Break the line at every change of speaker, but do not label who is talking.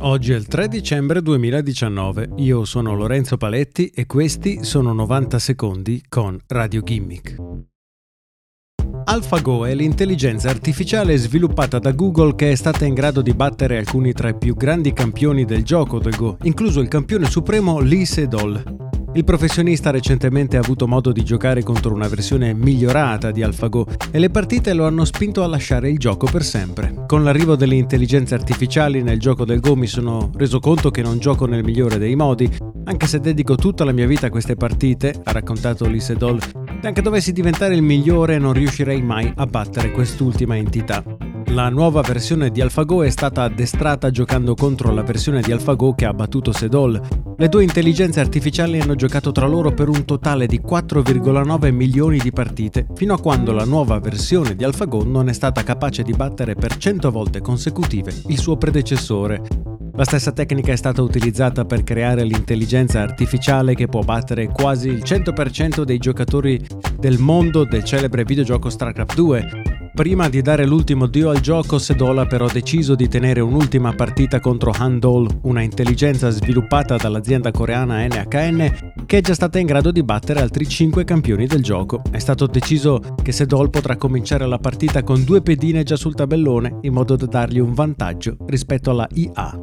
Oggi è il 3 dicembre 2019, io sono Lorenzo Paletti e questi sono 90 secondi con Radio Gimmick. AlphaGo è l'intelligenza artificiale sviluppata da Google che è stata in grado di battere alcuni tra i più grandi campioni del gioco del Go, incluso il campione supremo Lee Sedol. Il professionista recentemente ha avuto modo di giocare contro una versione migliorata di AlphaGo e le partite lo hanno spinto a lasciare il gioco per sempre. Con l'arrivo delle intelligenze artificiali nel gioco del Go mi sono reso conto che non gioco nel migliore dei modi, anche se dedico tutta la mia vita a queste partite, ha raccontato Lise Doll, anche dovessi diventare il migliore non riuscirei mai a battere quest'ultima entità. La nuova versione di AlphaGo è stata addestrata giocando contro la versione di AlphaGo che ha battuto Sedol. Le due intelligenze artificiali hanno giocato tra loro per un totale di 4,9 milioni di partite, fino a quando la nuova versione di AlphaGo non è stata capace di battere per 100 volte consecutive il suo predecessore. La stessa tecnica è stata utilizzata per creare l'intelligenza artificiale che può battere quasi il 100% dei giocatori del mondo del celebre videogioco StarCraft 2, Prima di dare l'ultimo dio al gioco, Sedola però ha deciso di tenere un'ultima partita contro Handol, una intelligenza sviluppata dall'azienda coreana NHN che è già stata in grado di battere altri 5 campioni del gioco. È stato deciso che Sedol potrà cominciare la partita con due pedine già sul tabellone in modo da dargli un vantaggio rispetto alla IA.